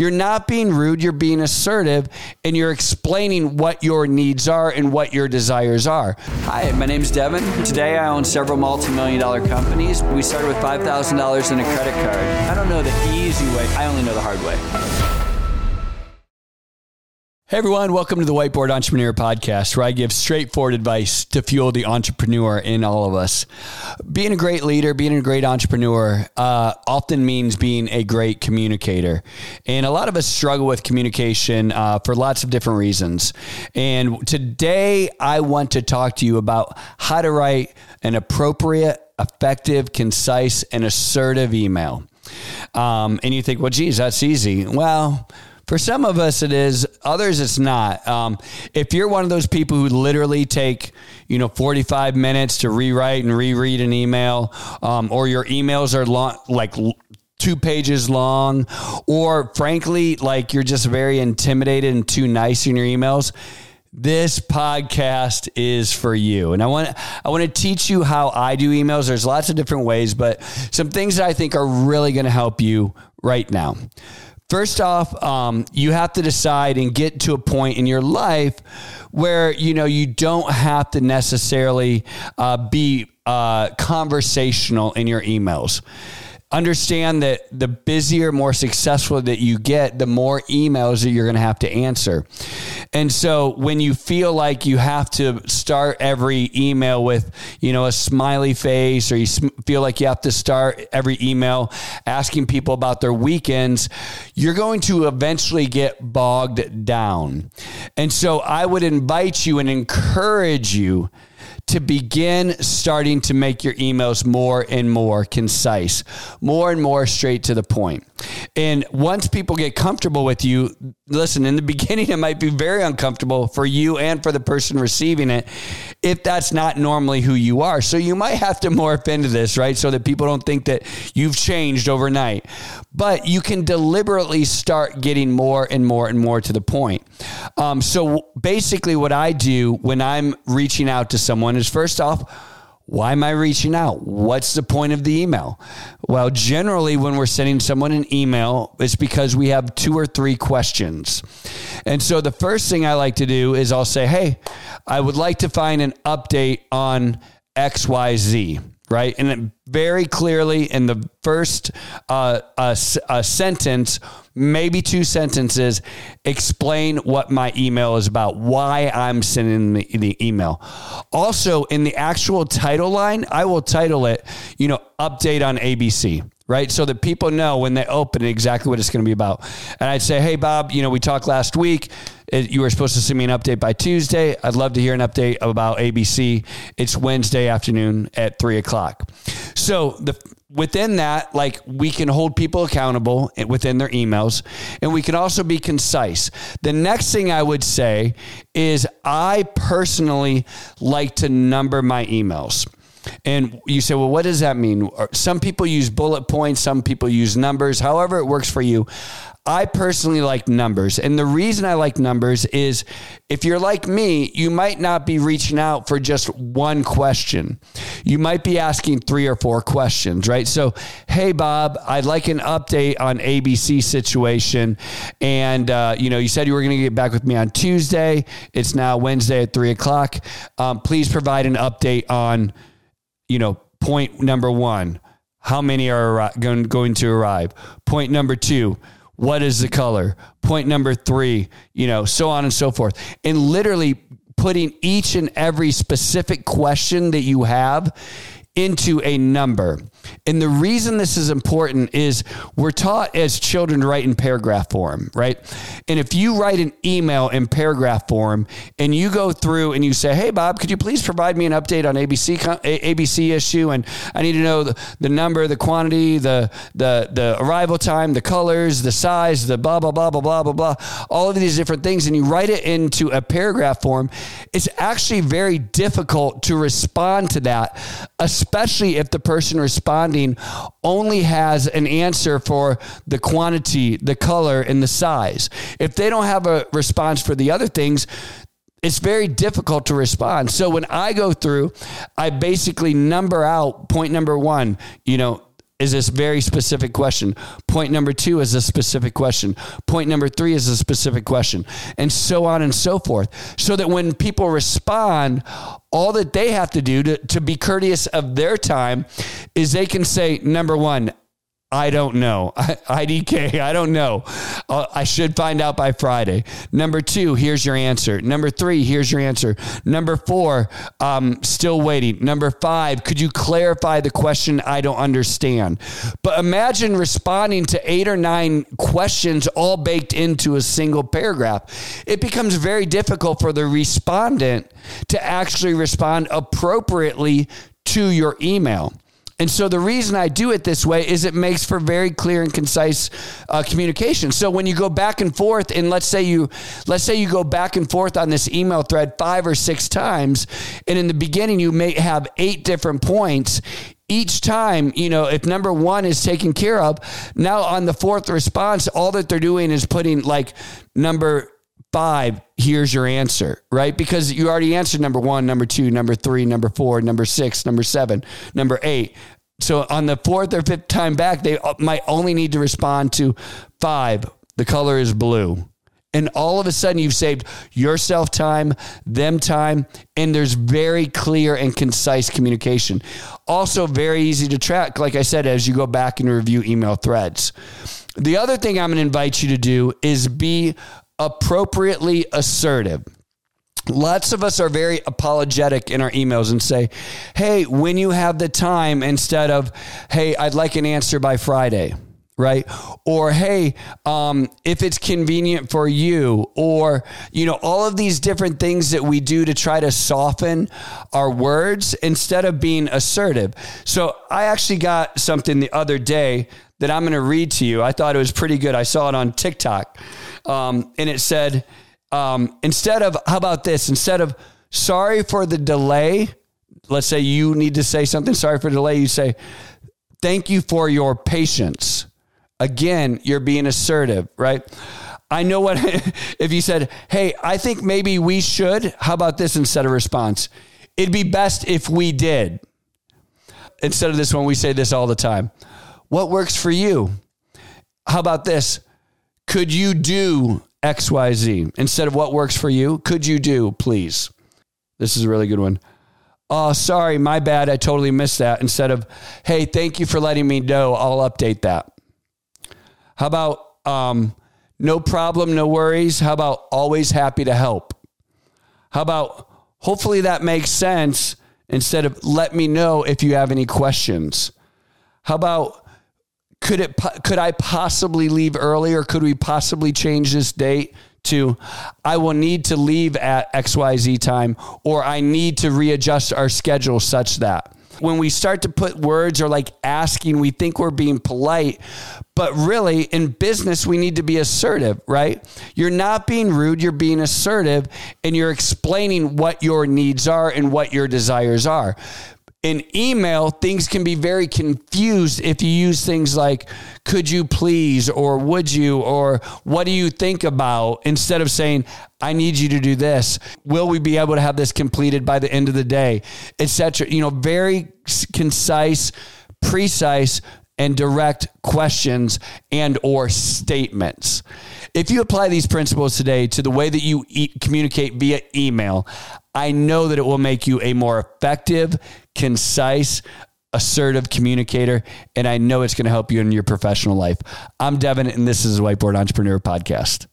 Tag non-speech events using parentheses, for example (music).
You're not being rude, you're being assertive, and you're explaining what your needs are and what your desires are. Hi, my name's Devon. Today I own several multi million dollar companies. We started with $5,000 in a credit card. I don't know the easy way, I only know the hard way. Hey everyone, welcome to the Whiteboard Entrepreneur Podcast, where I give straightforward advice to fuel the entrepreneur in all of us. Being a great leader, being a great entrepreneur, uh, often means being a great communicator. And a lot of us struggle with communication uh, for lots of different reasons. And today I want to talk to you about how to write an appropriate, effective, concise, and assertive email. Um, and you think, well, geez, that's easy. Well, for some of us, it is. Others, it's not. Um, if you're one of those people who literally take, you know, 45 minutes to rewrite and reread an email, um, or your emails are long, like two pages long, or frankly, like you're just very intimidated and too nice in your emails this podcast is for you and i want i want to teach you how i do emails there's lots of different ways but some things that i think are really going to help you right now First off, um, you have to decide and get to a point in your life where you know you don't have to necessarily uh, be uh, conversational in your emails understand that the busier, more successful that you get, the more emails that you're going to have to answer. And so when you feel like you have to start every email with, you know, a smiley face or you feel like you have to start every email asking people about their weekends, you're going to eventually get bogged down. And so I would invite you and encourage you to begin starting to make your emails more and more concise, more and more straight to the point. And once people get comfortable with you, listen, in the (laughs) beginning, it might be very uncomfortable for you and for the person receiving it if that's not normally who you are. So you might have to morph into this, right? So that people don't think that you've changed overnight. But you can deliberately start getting more and more and more to the point. Um, so basically, what I do when I'm reaching out to someone is first off, why am I reaching out? What's the point of the email? Well, generally, when we're sending someone an email, it's because we have two or three questions. And so the first thing I like to do is I'll say, Hey, I would like to find an update on XYZ right? And very clearly in the first uh, uh, uh, sentence, maybe two sentences, explain what my email is about, why I'm sending the, the email. Also, in the actual title line, I will title it, you know, update on ABC right? So that people know when they open exactly what it's going to be about. And I'd say, hey, Bob, you know, we talked last week. You were supposed to send me an update by Tuesday. I'd love to hear an update about ABC. It's Wednesday afternoon at three o'clock. So the within that, like we can hold people accountable within their emails, and we can also be concise. The next thing I would say is I personally like to number my emails. And you say, well, what does that mean? Some people use bullet points, some people use numbers, however it works for you. I personally like numbers. And the reason I like numbers is if you're like me, you might not be reaching out for just one question. You might be asking three or four questions, right? So, hey, Bob, I'd like an update on ABC situation. And, uh, you know, you said you were going to get back with me on Tuesday. It's now Wednesday at three o'clock. Um, please provide an update on you know, point number one, how many are going, going to arrive? Point number two, what is the color? Point number three, you know, so on and so forth. And literally putting each and every specific question that you have into a number. And the reason this is important is we're taught as children to write in paragraph form, right? And if you write an email in paragraph form and you go through and you say, "Hey Bob, could you please provide me an update on ABC ABC issue? And I need to know the, the number, the quantity, the the the arrival time, the colors, the size, the blah blah blah blah blah blah blah, all of these different things. And you write it into a paragraph form, it's actually very difficult to respond to that, especially if the person responds only has an answer for the quantity, the color, and the size. If they don't have a response for the other things, it's very difficult to respond. So when I go through, I basically number out point number one, you know, is this very specific question. Point number two is a specific question. Point number three is a specific question, and so on and so forth. So that when people respond, all that they have to do to, to be courteous of their time is they can say, number one, I don't know. (laughs) IDK, I don't know. Uh, I should find out by Friday. Number two, here's your answer. Number three, here's your answer. Number four, um, still waiting. Number five, could you clarify the question? I don't understand. But imagine responding to eight or nine questions all baked into a single paragraph. It becomes very difficult for the respondent to actually respond appropriately to your email. And so the reason I do it this way is it makes for very clear and concise uh, communication. So when you go back and forth, and let's say you let's say you go back and forth on this email thread five or six times, and in the beginning you may have eight different points. Each time, you know, if number one is taken care of, now on the fourth response, all that they're doing is putting like number five, here's your answer, right? Because you already answered number one, number two, number three, number four, number six, number seven, number eight. So on the fourth or fifth time back, they might only need to respond to five. The color is blue. And all of a sudden, you've saved yourself time, them time, and there's very clear and concise communication. Also, very easy to track, like I said, as you go back and review email threads. The other thing I'm going to invite you to do is be appropriately assertive. Lots of us are very apologetic in our emails and say, hey, when you have the time, instead of, hey, I'd like an answer by Friday right? Or, hey, um, if it's convenient for you, or, you know, all of these different things that we do to try to soften our words instead of being assertive. So I actually got something the other day that I'm going to read to you. I thought it was pretty good. I saw it on TikTok. Um, and it said, um, instead of, how about this? Instead of, sorry for the delay, let's say you need to say something, sorry for the delay, you say, thank you for your patience. Again, you're being assertive, right? I know what, (laughs) if you said, hey, I think maybe we should, how about this instead of response? It'd be best if we did. Instead of this one, we say this all the time. What works for you? How about this? Could you do XYZ instead of what works for you? Could you do, please? This is a really good one. Oh, sorry, my bad. I totally missed that. Instead of, hey, thank you for letting me know. I'll update that. How about, um, no problem, no worries? How about always happy to help? How about, hopefully that makes sense instead of let me know if you have any questions? How about, could it could I possibly leave early or Could we possibly change this date to I will need to leave at XYZ time or I need to readjust our schedule such that when we start to put words or like asking, we think we're being polite, but really in business, we need to be assertive, right? You're not being rude, you're being assertive and you're explaining what your needs are and what your desires are in email, things can be very confused if you use things like, could you please, or would you, or what do you think about, instead of saying, I need you to do this. Will we be able to have this completed by the end of the day, etc. You know, very concise, precise, and direct questions and or statements. If you apply these principles today to the way that you e- communicate via email, I know that it will make you a more effective, concise, assertive communicator, and I know it's going to help you in your professional life. I'm Devon, and this is the Whiteboard Entrepreneur Podcast.